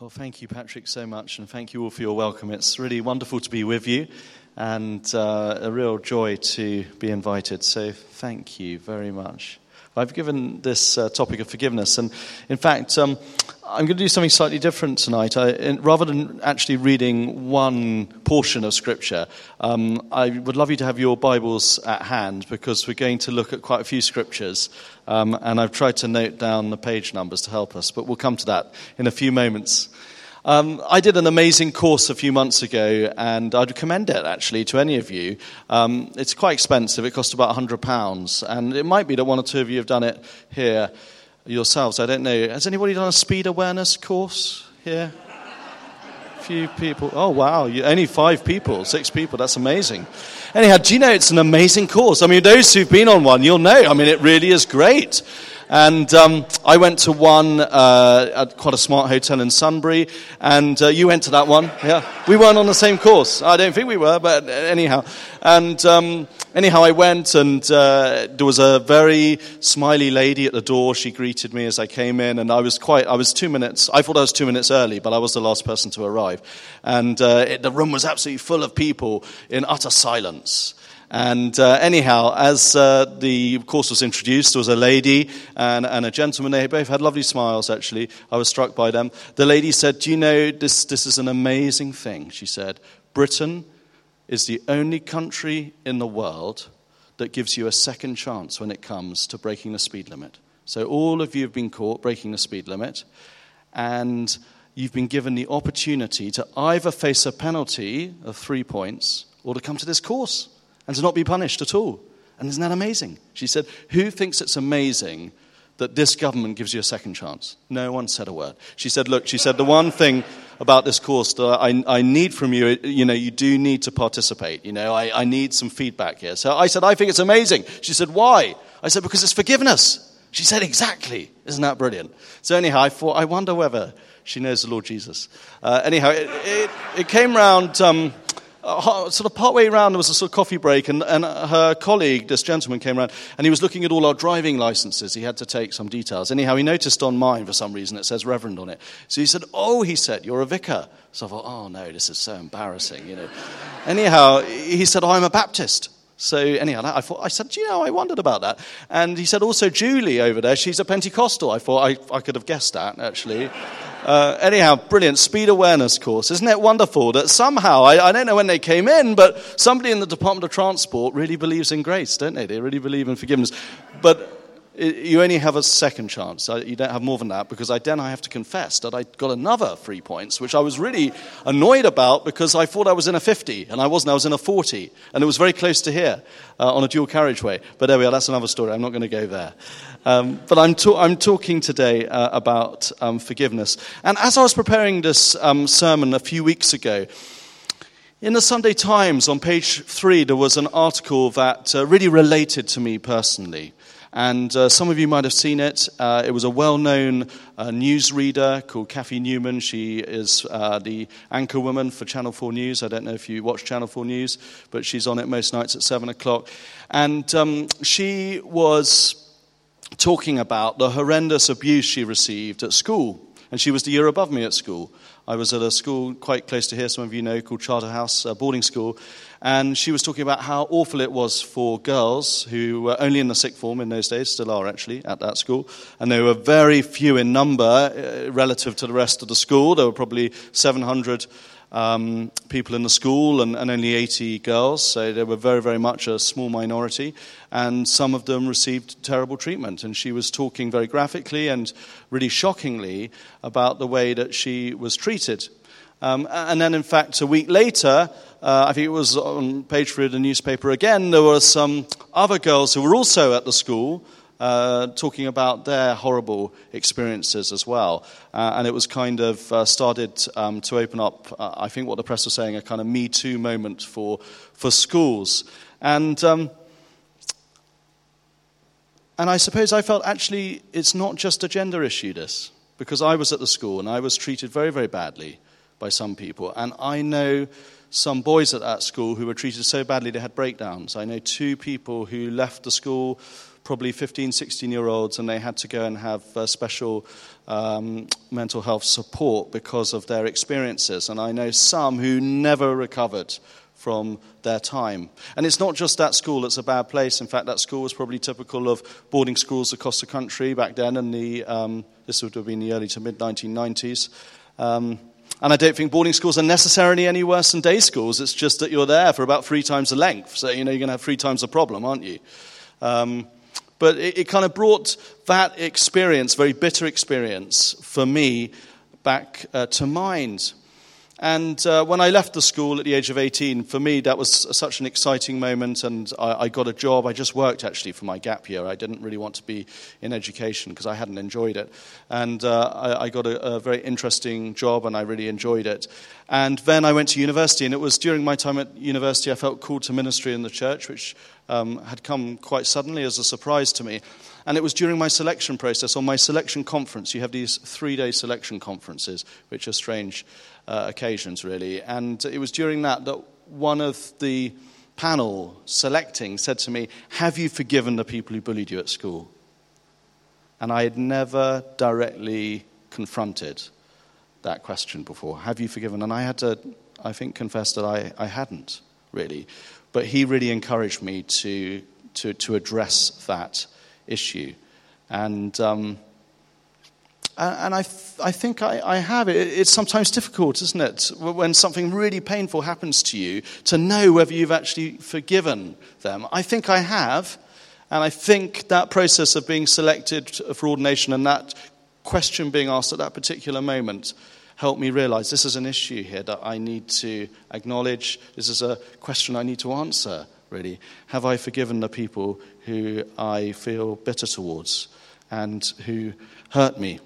Well, thank you, Patrick, so much, and thank you all for your welcome. It's really wonderful to be with you, and uh, a real joy to be invited. So, thank you very much. I've given this uh, topic of forgiveness, and in fact, um, I'm going to do something slightly different tonight. I, in, rather than actually reading one portion of Scripture, um, I would love you to have your Bibles at hand because we're going to look at quite a few Scriptures, um, and I've tried to note down the page numbers to help us, but we'll come to that in a few moments. Um, I did an amazing course a few months ago, and I'd recommend it actually to any of you. Um, it's quite expensive, it cost about £100, and it might be that one or two of you have done it here yourselves. I don't know. Has anybody done a speed awareness course here? A few people. Oh, wow. You, only five people, six people. That's amazing. Anyhow, do you know it's an amazing course? I mean, those who've been on one, you'll know. I mean, it really is great. And um, I went to one uh, at quite a smart hotel in Sunbury, and uh, you went to that one. Yeah, we weren't on the same course. I don't think we were, but anyhow. And um, anyhow, I went, and uh, there was a very smiley lady at the door. She greeted me as I came in, and I was quite. I was two minutes. I thought I was two minutes early, but I was the last person to arrive, and uh, it, the room was absolutely full of people in utter silence. And uh, anyhow, as uh, the course was introduced, there was a lady and, and, a gentleman. They both had lovely smiles, actually. I was struck by them. The lady said, Do you know, this, this is an amazing thing. She said, Britain is the only country in the world that gives you a second chance when it comes to breaking the speed limit. So, all of you have been caught breaking the speed limit, and you've been given the opportunity to either face a penalty of three points or to come to this course and to not be punished at all. And isn't that amazing? She said, Who thinks it's amazing that this government gives you a second chance? No one said a word. She said, Look, she said, the one thing about this course that I, I need from you, you know, you do need to participate. You know, I, I need some feedback here. So I said, I think it's amazing. She said, Why? I said, Because it's forgiveness. She said, Exactly. Isn't that brilliant? So, anyhow, I thought, I wonder whether she knows the Lord Jesus. Uh, anyhow, it, it, it, came round. Um, sort of partway around, there was a sort of coffee break, and, and her colleague, this gentleman, came around, and he was looking at all our driving licenses. He had to take some details. Anyhow, he noticed on mine, for some reason, it says Reverend on it. So he said, Oh, he said, you're a vicar. So I thought, Oh, no, this is so embarrassing, you know. anyhow, he said, oh, I'm a Baptist. So anyhow, I thought I said, you know, I wondered about that. And he said also Julie over there, she's a Pentecostal. I thought I, I could have guessed that actually. Uh, anyhow, brilliant speed awareness course. Isn't it wonderful that somehow, I, I, don't know when they came in, but somebody in the Department of Transport really believes in grace, don't they? They really believe in forgiveness. But you only have a second chance. You don't have more than that because I, then I have to confess that I got another three points, which I was really annoyed about because I thought I was in a 50 and I wasn't. I was in a 40 and it was very close to here uh, on a dual carriageway. But there we are. That's another story. I'm not going to go there. Um, but I'm, I'm, talking today uh, about um, forgiveness. And as I was preparing this um, sermon a few weeks ago, in the Sunday Times on page three, there was an article that uh, really related to me personally. And uh, some of you might have seen it. Uh, it was a well known uh, newsreader called Cathy Newman. She is uh, the anchor woman for Channel 4 News. I don't know if you watch Channel 4 News, but she's on it most nights at 7 o'clock. And um, she was talking about the horrendous abuse she received at school. And she was the year above me at school. I was at a school quite close to here, some of you know, called Charterhouse Boarding School. And she was talking about how awful it was for girls who were only in the sixth form in those days, still are actually, at that school. And they were very few in number uh, relative to the rest of the school. There were probably 700 um, people in the school and, and, only 80 girls, so they were very, very much a small minority. And some of them received terrible treatment. And she was talking very graphically and really shockingly about the way that she was treated. Um, and then, in fact, a week later, uh, I think it was on page three of the newspaper again, there were some other girls who were also at the school uh, talking about their horrible experiences as well. Uh, and it was kind of uh, started um, to open up, uh, I think what the press was saying, a kind of Me Too moment for, for schools. And, um, and I suppose I felt actually it's not just a gender issue, this, because I was at the school and I was treated very, very badly by some people. And I know some boys at that school who were treated so badly they had breakdowns. I know two people who left the school probably 15, 16 year olds, and they had to go and have uh, special um, mental health support because of their experiences. And I know some who never recovered from their time. And it's not just that school that's a bad place. In fact, that school was probably typical of boarding schools across the country back then, and the, um, this would have been the early to mid 1990s. Um, and I don't think boarding schools are necessarily any worse than day schools. It's just that you're there for about three times the length. So, you know, you're going to have three times the problem, aren't you? Um, but it, it kind of brought that experience, very bitter experience, for me back uh, to mind. And uh, when I left the school at the age of 18, for me, that was such an exciting moment. And I, I, got a job. I just worked actually for my gap year. I didn't really want to be in education because I hadn't enjoyed it. And uh, I, I, got a, a, very interesting job and I really enjoyed it. And then I went to university. And it was during my time at university I felt called to ministry in the church, which um, had come quite suddenly as a surprise to me. And it was during my selection process, on my selection conference. You have these three day selection conferences, which are strange uh, occasions, really. And it was during that that one of the panel selecting said to me, Have you forgiven the people who bullied you at school? And I had never directly confronted that question before. Have you forgiven? And I had to, I think, confess that I, I hadn't really. But he really encouraged me to, to, to address that issue. And, um, and I, th- I think I, I have. It, it's sometimes difficult, isn't it, when something really painful happens to you, to know whether you've actually forgiven them. I think I have. And I think that process of being selected for ordination and that question being asked at that particular moment helped me realize this is an issue here that I need to acknowledge. This is a question I need to answer, really. Have I forgiven the people who I feel bitter towards and who hurt me?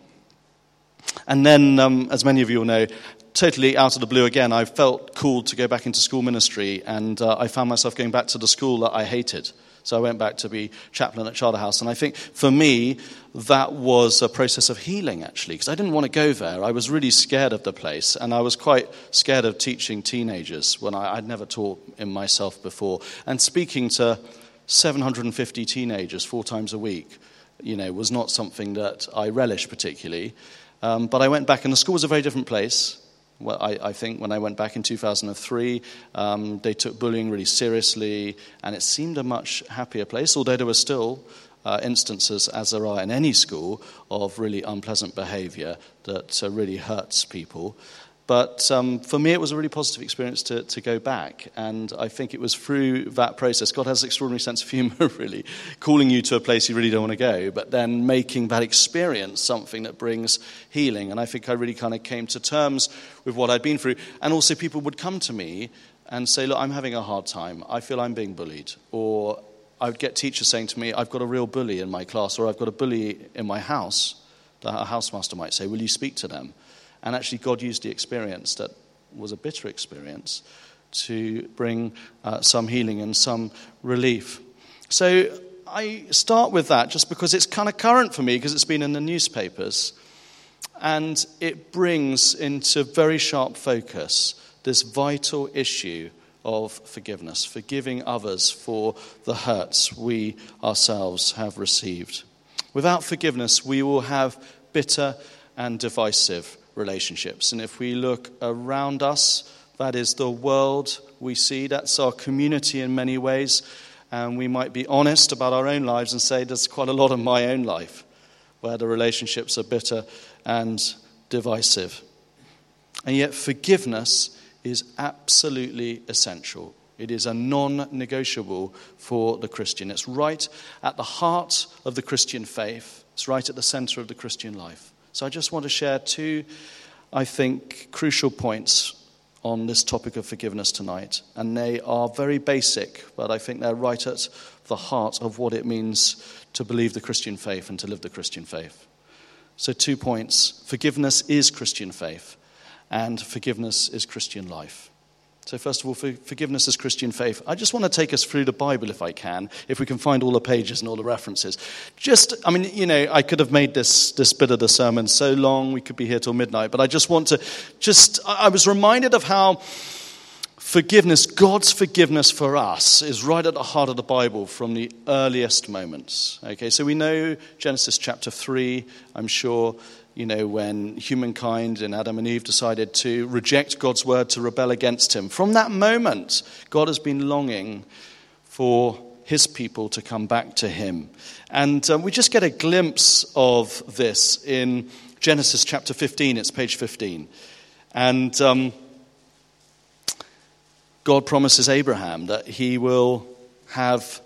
And then, um, as many of you will know, totally out of the blue again, I felt called to go back into school ministry, and uh, I found myself going back to the school that I hated. So I went back to be chaplain at Charterhouse. And I think for me, that was a process of healing, actually, because I didn't want to go there. I was really scared of the place, and I was quite scared of teaching teenagers when I, would never taught in myself before. And speaking to 750 teenagers four times a week, you know, was not something that I relished particularly. Um, but I went back, and the school was a very different place. Well, I, I, think when I went back in 2003, um, they took bullying really seriously, and it seemed a much happier place, although there were still uh, instances, as there are in any school, of really unpleasant behavior that uh, really hurts people. But um, for me, it was a really positive experience to, to go back. And I think it was through that process. God has an extraordinary sense of humor, really, calling you to a place you really don't want to go, but then making that experience something that brings healing. And I think I really kind of came to terms with what I'd been through. And also, people would come to me and say, Look, I'm having a hard time. I feel I'm being bullied. Or I would get teachers saying to me, I've got a real bully in my class, or I've got a bully in my house. A housemaster might say, Will you speak to them? And actually, God used the experience that was a bitter experience to bring uh, some healing and some relief. So I start with that just because it's kind of current for me because it's been in the newspapers. And it brings into very sharp focus this vital issue of forgiveness, forgiving others for the hurts we ourselves have received. Without forgiveness, we will have bitter and divisive relationships. And if we look around us, that is the world we see, that's our community in many ways. And we might be honest about our own lives and say, there's quite a lot of my own life where the relationships are bitter and divisive. And yet, forgiveness is absolutely essential. It is a non negotiable for the Christian. It's right at the heart of the Christian faith, it's right at the center of the Christian life. So I just want to share two, I think, crucial points on this topic of forgiveness tonight. And they are very basic, but I think they're right at the heart of what it means to believe the Christian faith and to live the Christian faith. So, two points forgiveness is Christian faith, and forgiveness is Christian life. So, first of all, for forgiveness is Christian faith. I just want to take us through the Bible if I can, if we can find all the pages and all the references. Just, I mean, you know, I could have made this, this bit of the sermon so long, we could be here till midnight, but I just want to, just, I was reminded of how forgiveness, God's forgiveness for us, is right at the heart of the Bible from the earliest moments. Okay, so we know Genesis chapter 3, I'm sure, you know, when humankind and Adam and Eve decided to reject God's word, to rebel against him. From that moment, God has been longing for his people to come back to him. And um, we just get a glimpse of this in Genesis chapter 15, it's page 15. And. Um, God promises Abraham that he will have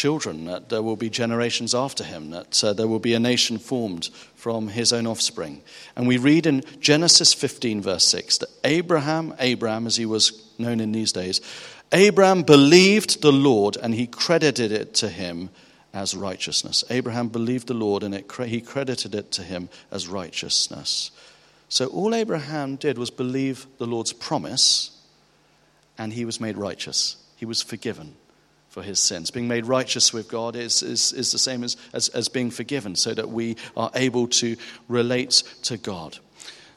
children, that there will be generations after him, that uh, there will be a nation formed from his own offspring. And we read in Genesis 15, verse 6, that Abraham, Abram, as he was known in these days, Abraham believed the Lord and he credited it to him as righteousness. Abraham believed the Lord and it, he credited it to him as righteousness. So all Abraham did was believe the Lord's promise and he was made righteous. He was forgiven for his sins. Being made righteous with God is, is, is the same as, as, as being forgiven, so that we are able to relate to God.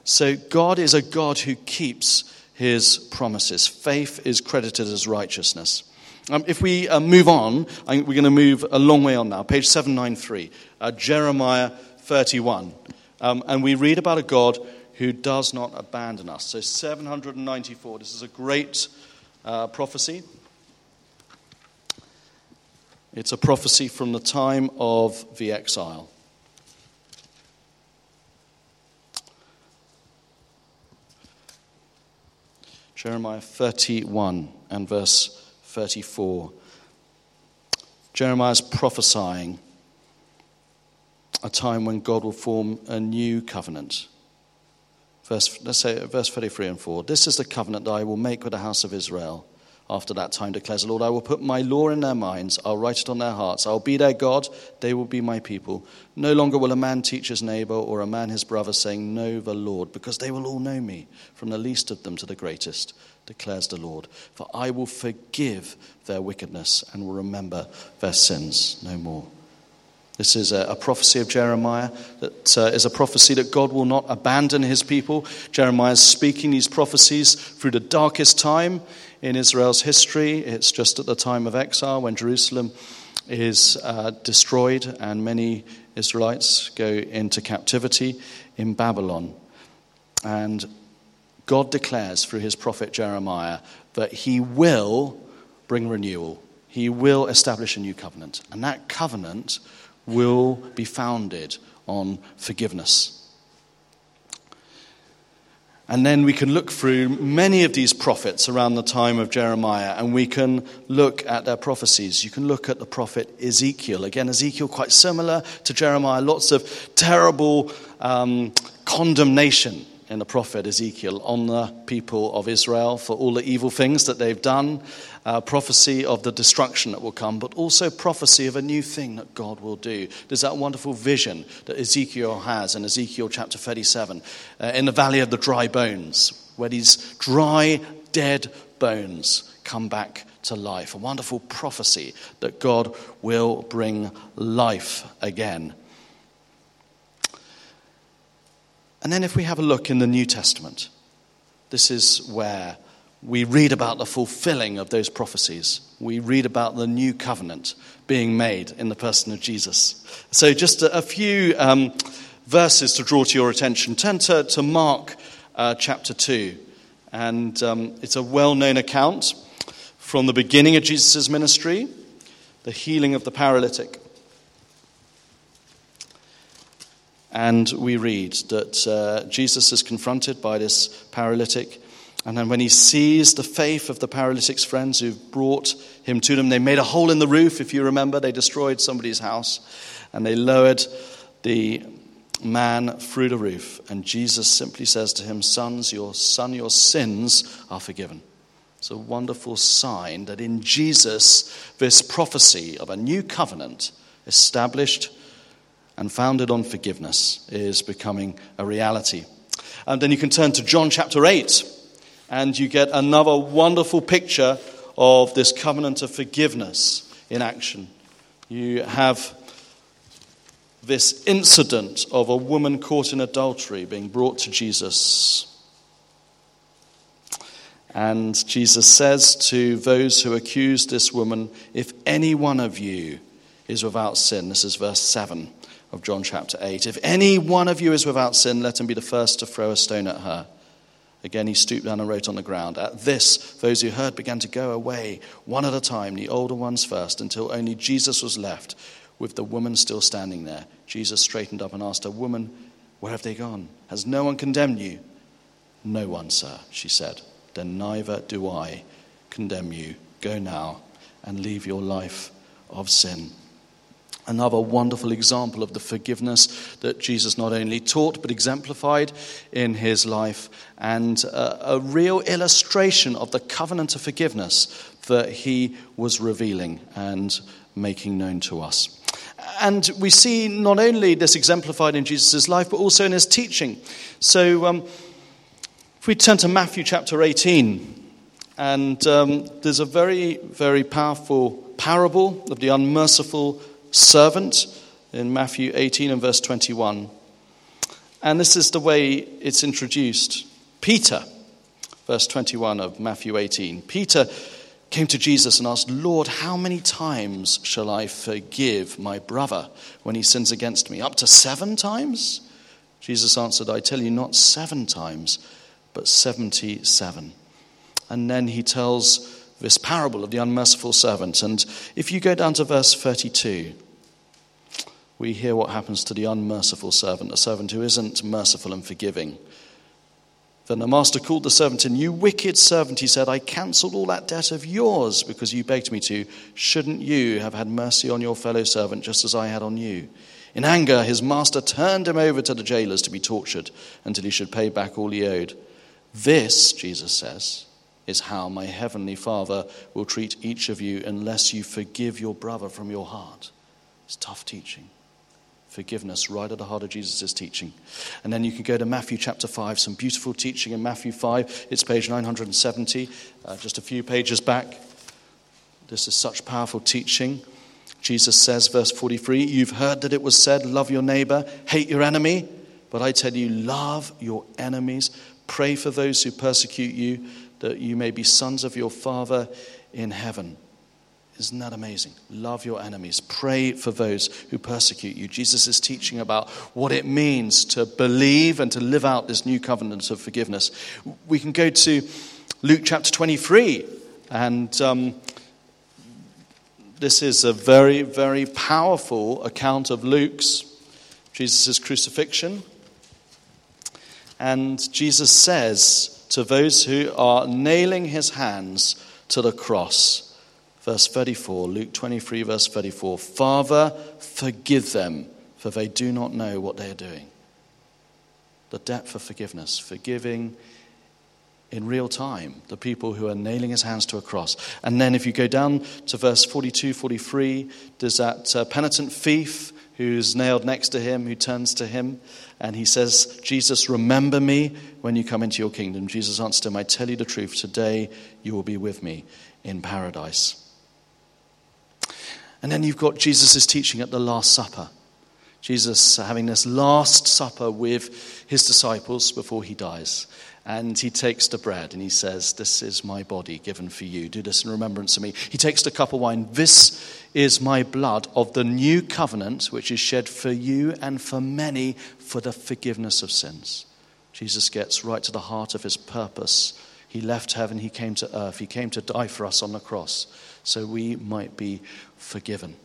So, God is a God who keeps his promises. Faith is credited as righteousness. Um, if we uh, move on, I, think we're going to move a long way on now. Page 793, uh, Jeremiah 31. Um, and we read about a God who does not abandon us. So, 794, this is a great uh, prophecy. It's a prophecy from the time of the exile. Jeremiah 31 and verse 34. Jeremiah is prophesying a time when God will form a new covenant Verse, let's say verse 33 and 4. This is the covenant that I will make with the house of Israel. After that time, declares the Lord, I will put my law in their minds, I'll write it on their hearts. I'll be their God, they will be my people. No longer will a man teach his neighbor or a man his brother, saying, Know the Lord, because they will all know me, from the least of them to the greatest, declares the Lord. For I will forgive their wickedness and will remember their sins no more. This is a, prophecy of Jeremiah that uh, is a prophecy that God will not abandon his people. Jeremiah is speaking these prophecies through the darkest time in Israel's history. It's just at the time of exile when Jerusalem is uh, destroyed and many Israelites go into captivity in Babylon. And God declares through his prophet Jeremiah that he will bring renewal, he will establish a new covenant. And that covenant will be founded on forgiveness. And then we can look through many of these prophets around the time of Jeremiah and we can look at their prophecies. You can look at the prophet Ezekiel. Again, Ezekiel, quite similar to Jeremiah, lots of terrible um, condemnation in the prophet Ezekiel on the people of Israel for all the evil things that they've done, uh, prophecy of the destruction that will come, but also prophecy of a new thing that God will do. There's that wonderful vision that Ezekiel has in Ezekiel chapter 37 uh, in the valley of the dry bones, where these dry, dead bones come back to life. A wonderful prophecy that God will bring life again And then, if we have a look in the New Testament, this is where we read about the fulfilling of those prophecies. We read about the new covenant being made in the person of Jesus. So, just a, a few um, verses to draw to your attention. Turn to, to Mark uh, chapter 2. And um, it's a well known account from the beginning of Jesus' ministry, the healing of the paralytic. And we read that uh, Jesus is confronted by this paralytic. And then when he sees the faith of the paralytic's friends who've brought him to them, they made a hole in the roof, if you remember. They destroyed somebody's house. And they lowered the man through the roof. And Jesus simply says to him, Sons, your son, your sins are forgiven. It's a wonderful sign that in Jesus, this prophecy of a new covenant established and founded on forgiveness is becoming a reality. And then you can turn to John chapter 8, and you get another wonderful picture of this covenant of forgiveness in action. You have this incident of a woman caught in adultery being brought to Jesus. And Jesus says to those who accuse this woman, If any one of you is without sin, this is verse 7 of John chapter 8. If any one of you is without sin, let him be the first to throw a stone at her. Again, he stooped down and wrote on the ground. At this, those who heard began to go away, one at a time, the older ones first, until only Jesus was left, with the woman still standing there. Jesus straightened up and asked her, Woman, where have they gone? Has no one condemned you? No one, sir, she said. Then neither do I condemn you. Go now and leave your life of sin. Another wonderful example of the forgiveness that Jesus not only taught but exemplified in his life, and a, a, real illustration of the covenant of forgiveness that he was revealing and making known to us. And we see not only this exemplified in Jesus' life, but also in his teaching. So um, if we turn to Matthew chapter 18, and um, there's a very, very powerful parable of the unmerciful servant in Matthew 18 and verse 21. And this is the way it's introduced. Peter, verse 21 of Matthew 18. Peter came to Jesus and asked, Lord, how many times shall I forgive my brother when he sins against me? Up to seven times? Jesus answered, I tell you, not seven times, but 77. And then he tells this parable of the unmerciful servant. And if you go down to verse 32, we hear what happens to the unmerciful servant, a servant who isn't merciful and forgiving. Then the master called the servant in. You wicked servant, he said, I cancelled all that debt of yours because you begged me to. Shouldn't you have had mercy on your fellow servant just as I had on you? In anger, his master turned him over to the jailers to be tortured until he should pay back all he owed. This, Jesus says, is how my heavenly Father will treat each of you unless you forgive your brother from your heart. It's tough teaching forgiveness right at the heart of Jesus' teaching. And then you can go to Matthew chapter 5, some beautiful teaching in Matthew 5. It's page 970, uh, just a few pages back. This is such powerful teaching. Jesus says, verse 43, You've heard that it was said, Love your neighbor, hate your enemy. But I tell you, love your enemies, pray for those who persecute you, that you may be sons of your Father in heaven. Isn't that amazing? Love your enemies. Pray for those who persecute you. Jesus is teaching about what it means to believe and to live out this new covenant of forgiveness. We can go to Luke chapter 23, and um, this is a very, very powerful account of Luke's, Jesus' crucifixion. And Jesus says to those who are nailing his hands to the cross, verse 34, Luke 23, verse 34 Father, forgive them, for they do not know what they are doing. The depth of forgiveness, forgiving in real time the people who are nailing his hands to a cross. And then if you go down to verse 42, 43, there's that uh, penitent thief who's nailed next to him, who turns to him, and he says, Jesus, remember me when you come into your kingdom. Jesus answered him, I tell you the truth, today you will be with me in paradise. And then you've got Jesus' teaching at the Last Supper. Jesus having this Last Supper with his disciples before he dies. And he takes the bread and he says, This is my body given for you. Do this in remembrance of me. He takes the cup of wine. This is my blood of the new covenant, which is shed for you and for many for the forgiveness of sins. Jesus gets right to the heart of his purpose. He left heaven, he came to earth, he came to die for us on the cross so we might be forgiven.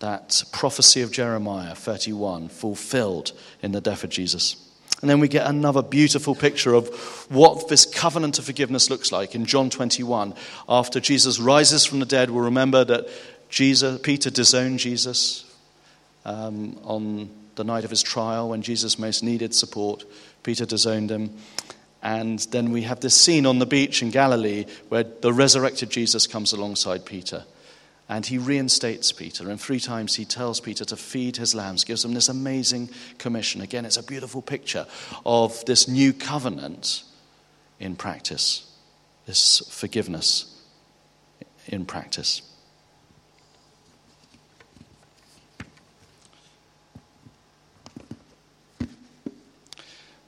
That prophecy of Jeremiah 31 fulfilled in the death of Jesus. And then we get another beautiful picture of what this covenant of forgiveness looks like in John 21. After Jesus rises from the dead, we'll remember that Jesus, Peter disowned Jesus um, on the night of his trial when Jesus most needed support. Peter disowned him. And then we have this scene on the beach in Galilee where the resurrected Jesus comes alongside Peter. And he reinstates Peter. And three times he tells Peter to feed his lambs, gives him this amazing commission. Again, it's a beautiful picture of this new covenant in practice, this forgiveness in practice.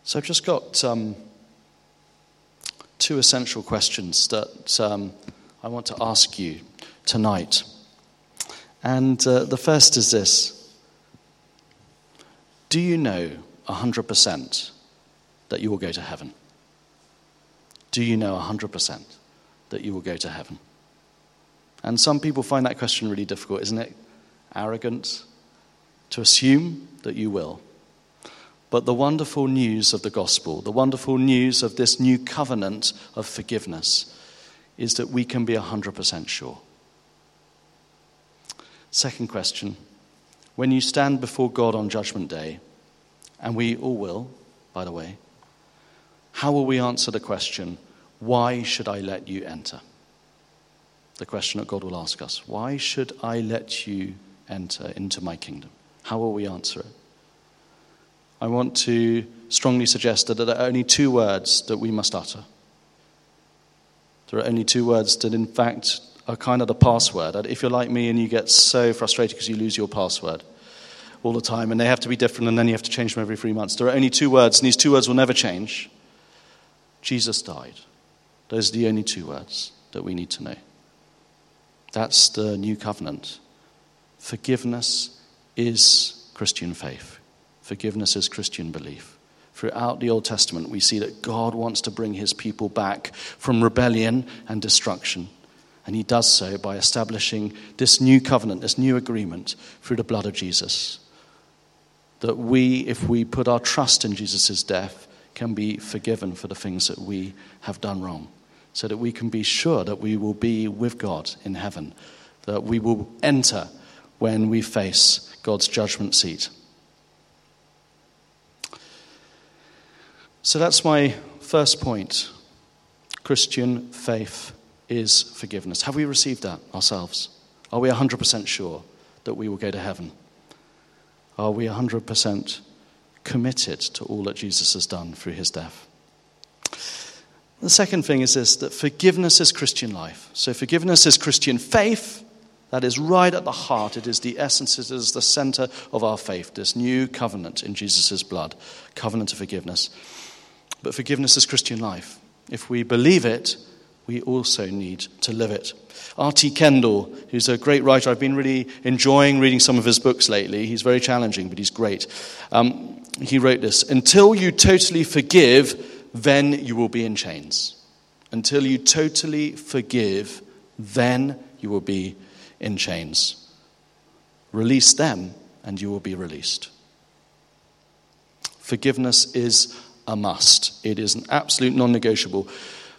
So I've just got. Um, two essential questions that um, I want to ask you tonight. And uh, the first is this Do you know 100% that you will go to heaven? Do you know 100% that you will go to heaven? And some people find that question really difficult, isn't it? Arrogant to assume that you will. But the wonderful news of the gospel, the wonderful news of this new covenant of forgiveness, is that we can be 100% sure. Second question When you stand before God on Judgment Day, and we all will, by the way, how will we answer the question, Why should I let you enter? The question that God will ask us Why should I let you enter into my kingdom? How will we answer it? I want to strongly suggest that there are only two words that we must utter. There are only two words that, in fact, are kind of the password. If you're like me and you get so frustrated because you lose your password all the time and they have to be different and then you have to change them every three months, there are only two words, and these two words will never change. Jesus died. Those are the only two words that we need to know. That's the new covenant. Forgiveness is Christian faith, forgiveness is Christian belief. Throughout the Old Testament, we see that God wants to bring his people back from rebellion and destruction and he does so by establishing this new covenant, this new agreement through the blood of Jesus. That we, if we put our trust in Jesus' death, can be forgiven for the things that we have done wrong. So that we can be sure that we will be with God in heaven, that we will enter when we face God's judgment seat. So that's my first point Christian faith is forgiveness. Have we received that ourselves? Are we 100% sure that we will go to heaven? Are we 100% committed to all that Jesus has done through his death? The second thing is this that forgiveness is Christian life. So, forgiveness is Christian faith. That is right at the heart. It is the essence, it is the center of our faith, this new covenant in Jesus' blood, covenant of forgiveness. But forgiveness is Christian life. If we believe it, we also need to live it. R.T. Kendall, who's a great writer, I've been really enjoying reading some of his books lately. He's very challenging, but he's great. Um, he wrote this Until you totally forgive, then you will be in chains. Until you totally forgive, then you will be in chains. Release them, and you will be released. Forgiveness is a must, it is an absolute non negotiable.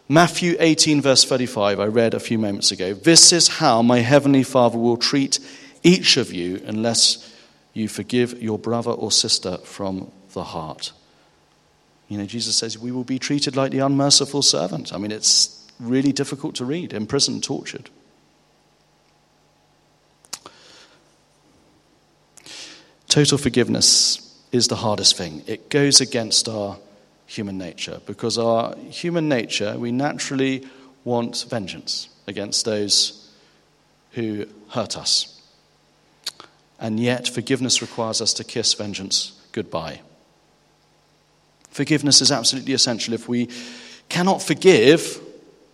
Matthew 18, verse 35, I read a few moments ago. This is how my heavenly Father will treat each of you unless you forgive your brother or sister from the heart. You know, Jesus says we will be treated like the unmerciful servant. I mean, it's really difficult to read, imprisoned, tortured. Total forgiveness is the hardest thing. It goes against our human nature because our human nature, we naturally want vengeance against those who hurt us. And yet, forgiveness requires us to kiss vengeance goodbye. Forgiveness is absolutely essential. If we cannot forgive,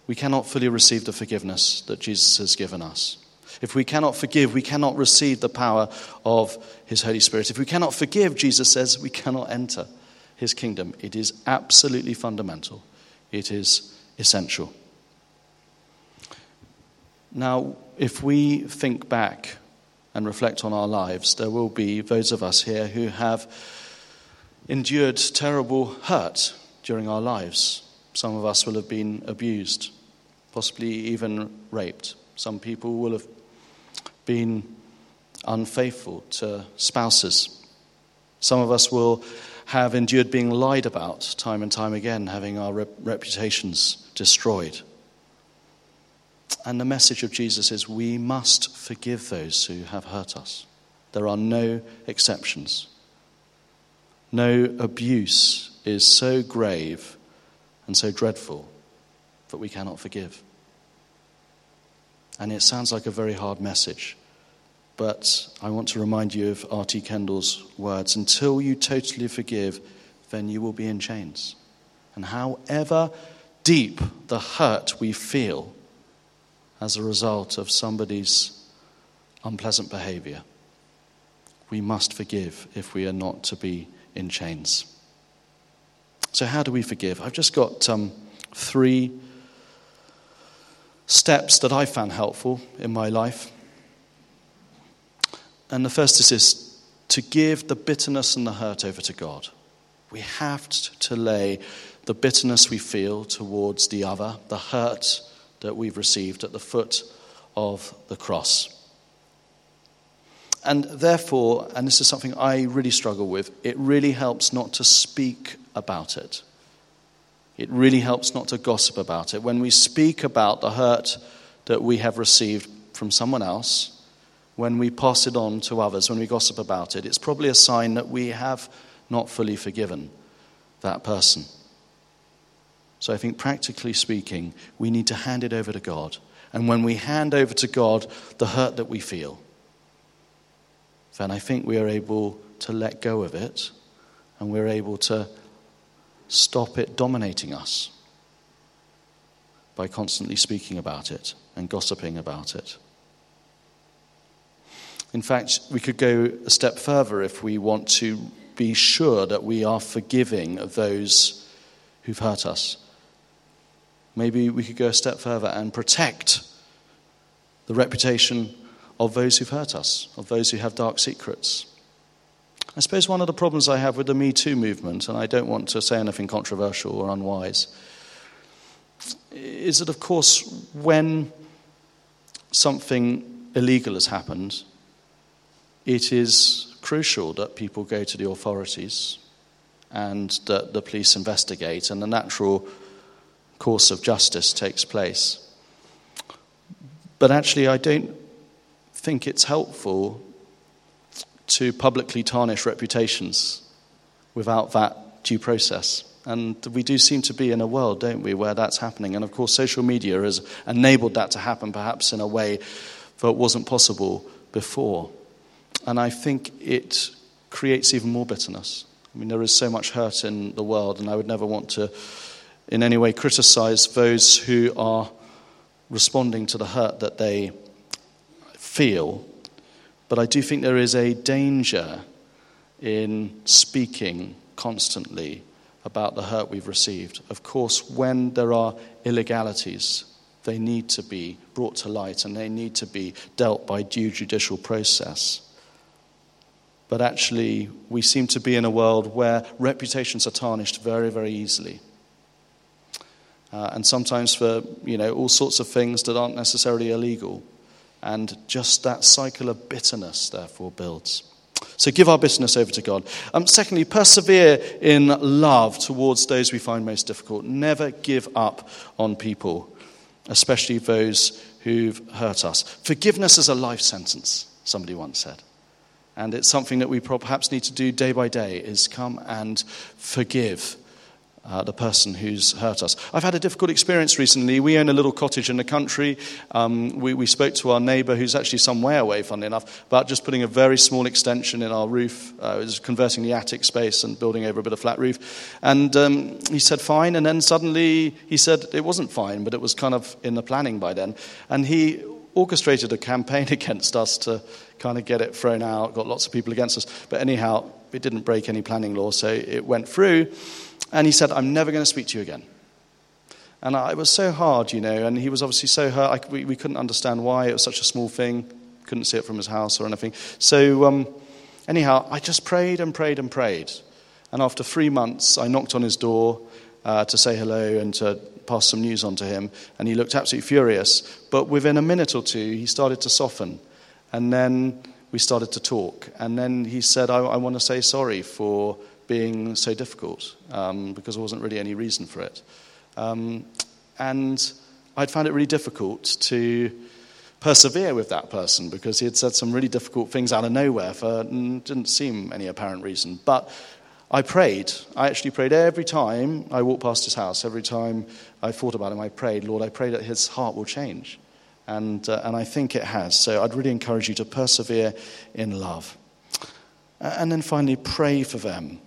we cannot fully receive the forgiveness that Jesus has given us. If we cannot forgive, we cannot receive the power of His Holy Spirit. If we cannot forgive, Jesus says, we cannot enter his kingdom. It is absolutely fundamental, it is essential. Now, if we think back and reflect on our lives, there will be those of us here who have endured terrible hurt during our lives. Some of us will have been abused, possibly even raped. Some people will have been unfaithful to spouses. Some of us will have endured being lied about time and time again, having our rep- reputations destroyed. And the message of Jesus is we must forgive those who have hurt us. There are no exceptions. No abuse is so grave and so dreadful that we cannot forgive. And it sounds like a very hard message. But I want to remind you of R.T. Kendall's words until you totally forgive, then you will be in chains. And however deep the hurt we feel as a result of somebody's unpleasant behavior, we must forgive if we are not to be in chains. So, how do we forgive? I've just got um, three steps that I found helpful in my life. And the first is this to give the bitterness and the hurt over to God. We have to lay the bitterness we feel towards the other, the hurt that we've received at the foot of the cross. And therefore, and this is something I really struggle with, it really helps not to speak about it. It really helps not to gossip about it. When we speak about the hurt that we have received from someone else, when we pass it on to others, when we gossip about it, it's probably a sign that we have not fully forgiven that person. So I think, practically speaking, we need to hand it over to God. And when we hand over to God the hurt that we feel, then I think we are able to let go of it and we're able to stop it dominating us by constantly speaking about it and gossiping about it. In fact, we could go a step further if we want to be sure that we are forgiving of those who've hurt us. Maybe we could go a step further and protect the reputation of those who've hurt us, of those who have dark secrets. I suppose one of the problems I have with the Me Too movement, and I don't want to say anything controversial or unwise, is that, of course, when something illegal has happened, it is crucial that people go to the authorities and that the police investigate, and the natural course of justice takes place. But actually, I don't think it's helpful to publicly tarnish reputations without that due process. And we do seem to be in a world, don't we, where that's happening. And of course, social media has enabled that to happen perhaps in a way that wasn't possible before. And I think it creates even more bitterness. I mean, there is so much hurt in the world, and I would never want to in any way criticize those who are responding to the hurt that they feel. But I do think there is a danger in speaking constantly about the hurt we've received. Of course, when there are illegalities, they need to be brought to light and they need to be dealt by due judicial process. But actually, we seem to be in a world where reputations are tarnished very, very easily uh, and sometimes for you know all sorts of things that aren't necessarily illegal. And just that cycle of bitterness, therefore, builds. So give our business over to God. Um, secondly, persevere in love towards those we find most difficult. Never give up on people, especially those who've hurt us. Forgiveness is a life sentence, somebody once said. And it's something that we perhaps need to do day by day is come and forgive uh, the person who's hurt us. I've had a difficult experience recently. We own a little cottage in the country. Um, we, we, spoke to our neighbour, who's actually some way away, funnily enough, about just putting a very small extension in our roof. Uh, converting the attic space and building over a bit of flat roof. And um, he said, fine. And then suddenly he said it wasn't fine, but it was kind of in the planning by then. And he orchestrated a campaign against us to kind of get it thrown out, got lots of people against us. But anyhow, it didn't break any planning law, so it went through. And he said, I'm never going to speak to you again. And I, it was so hard, you know, and he was obviously so hurt. I, we, we, couldn't understand why. It was such a small thing. Couldn't see it from his house or anything. So, um, anyhow, I just prayed and prayed and prayed. And after three months, I knocked on his door uh, to say hello and to pass some news on to him. And he looked absolutely furious. But within a minute or two, he started to soften. And then we started to talk. And then he said, I, I want to say sorry for being so difficult um, because there wasn't really any reason for it. Um, and I'd found it really difficult to persevere with that person because he had said some really difficult things out of nowhere for didn't seem any apparent reason. But I prayed. I actually prayed every time I walked past his house, every time I thought about him, I prayed, Lord, I pray that his heart will change. And, uh, and I think it has. So I'd really encourage you to persevere in love. And then finally, pray for them.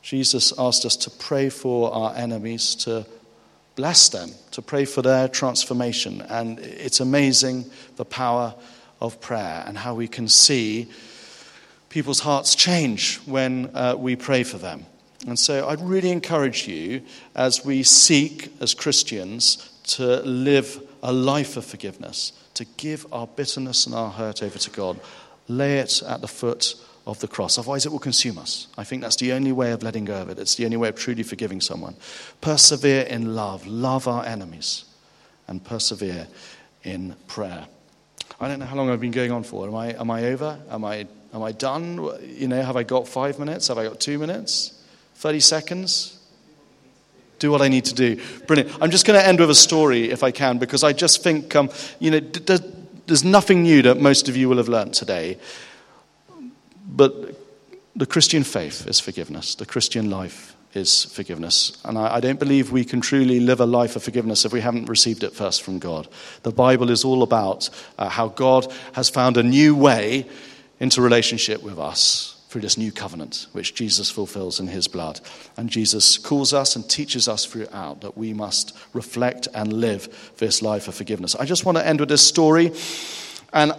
Jesus asked us to pray for our enemies, to bless them, to pray for their transformation. And it's amazing the power of prayer and how we can see people's hearts change when uh, we pray for them. And so I'd really encourage you as we seek as Christians to live a life of forgiveness, to give our bitterness and our hurt over to God, lay it at the foot of the cross. Otherwise, it will consume us. I think that's the only way of letting go of it. It's the only way of truly forgiving someone. Persevere in love, love our enemies, and persevere in prayer. I don't know how long I've been going on for. Am I, am I over? Am I, am I done? You know, have I got five minutes? Have I got two minutes? 30 seconds? Do what I need to do. Brilliant. I'm just going to end with a story, if I can, because I just think, um, you know, d- d- there's nothing new that most of you will have learnt today. But the Christian faith is forgiveness, the Christian life is forgiveness. And I, I, don't believe we can truly live a life of forgiveness if we haven't received it first from God. The Bible is all about uh, how God has found a new way into relationship with us through this new covenant, which Jesus fulfills in his blood. And Jesus calls us and teaches us throughout that we must reflect and live this life of forgiveness. I just want to end with this story. And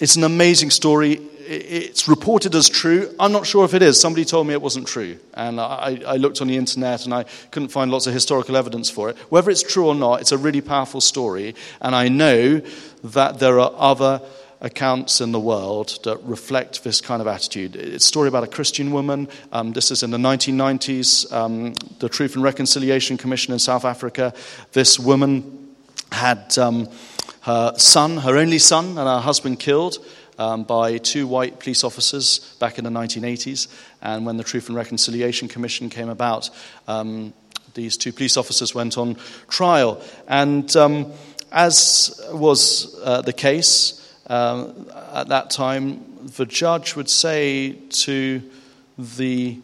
it's an amazing story it's reported as true. I'm not sure if it is. Somebody told me it wasn't true. And I, I, looked on the internet and I couldn't find lots of historical evidence for it. Whether it's true or not, it's a really powerful story. And I know that there are other accounts in the world that reflect this kind of attitude. It's a story about a Christian woman. Um, this is in the 1990s, um, the Truth and Reconciliation Commission in South Africa. This woman had um, her son, her only son, and her husband killed um, by two white police officers back in the 1980s. And when the Truth and Reconciliation Commission came about, um, these two police officers went on trial. And um, as was uh, the case um, at that time, the judge would say to the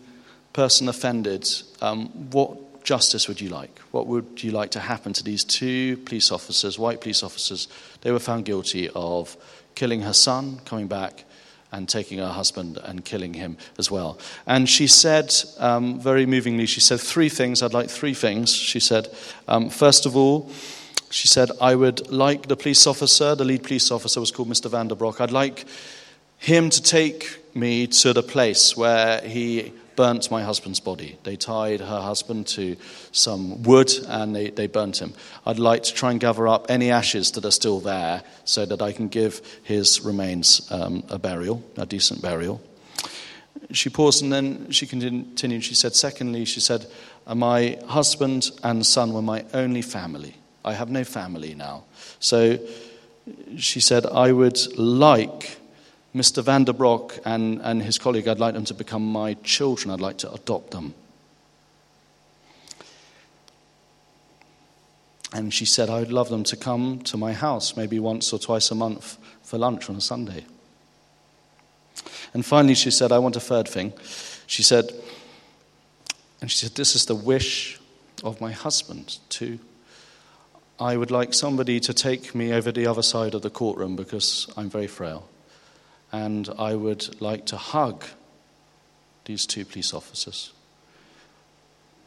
person offended, um, What justice would you like? What would you like to happen to these two police officers, white police officers? They were found guilty of killing her son, coming back and taking her husband and killing him as well. And she said, um, very movingly, she said three things. I'd like three things. She said, um, first of all, she said, I would like the police officer, the lead police officer was called Mr. Vanderbroek, I'd like him to take me to the place where he burnt my husband's body. They tied her husband to some wood and they, they burnt him. I'd like to try and gather up any ashes that are still there so that I can give his remains um, a burial, a decent burial. She paused and then she continued. She said, Secondly, she said, My husband and son were my only family. I have no family now. So she said, I would like Mr. Vanderbroek and, and his colleague, I'd like them to become my children. I'd like to adopt them. And she said, I would love them to come to my house maybe once or twice a month for lunch on a Sunday. And finally, she said, I want a third thing. She said, and she said, This is the wish of my husband, too. I would like somebody to take me over the other side of the courtroom because I'm very frail and I would like to hug these two police officers.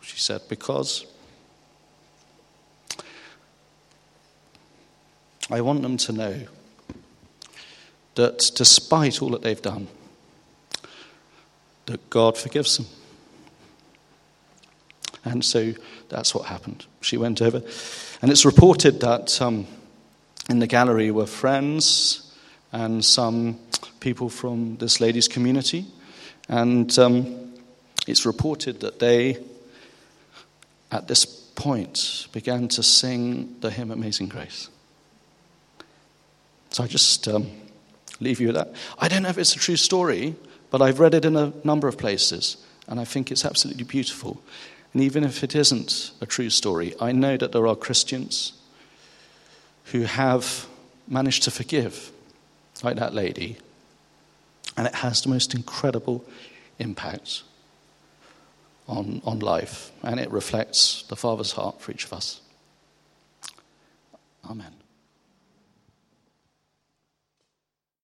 She said, because I want them to know that despite all that they've done, that God forgives them. And so that's what happened. She went over, and it's reported that um, in the gallery were friends and some people from this lady's community. And um, it's reported that they, at this point, began to sing the hymn Amazing Grace. So I just um, leave you with that. I don't know if it's a true story, but I've read it in a number of places, and I think it's absolutely beautiful. And even if it isn't a true story, I know that there are Christians who have managed to forgive, like that lady, and it has the most incredible impact on, on life. And it reflects the Father's heart for each of us. Amen.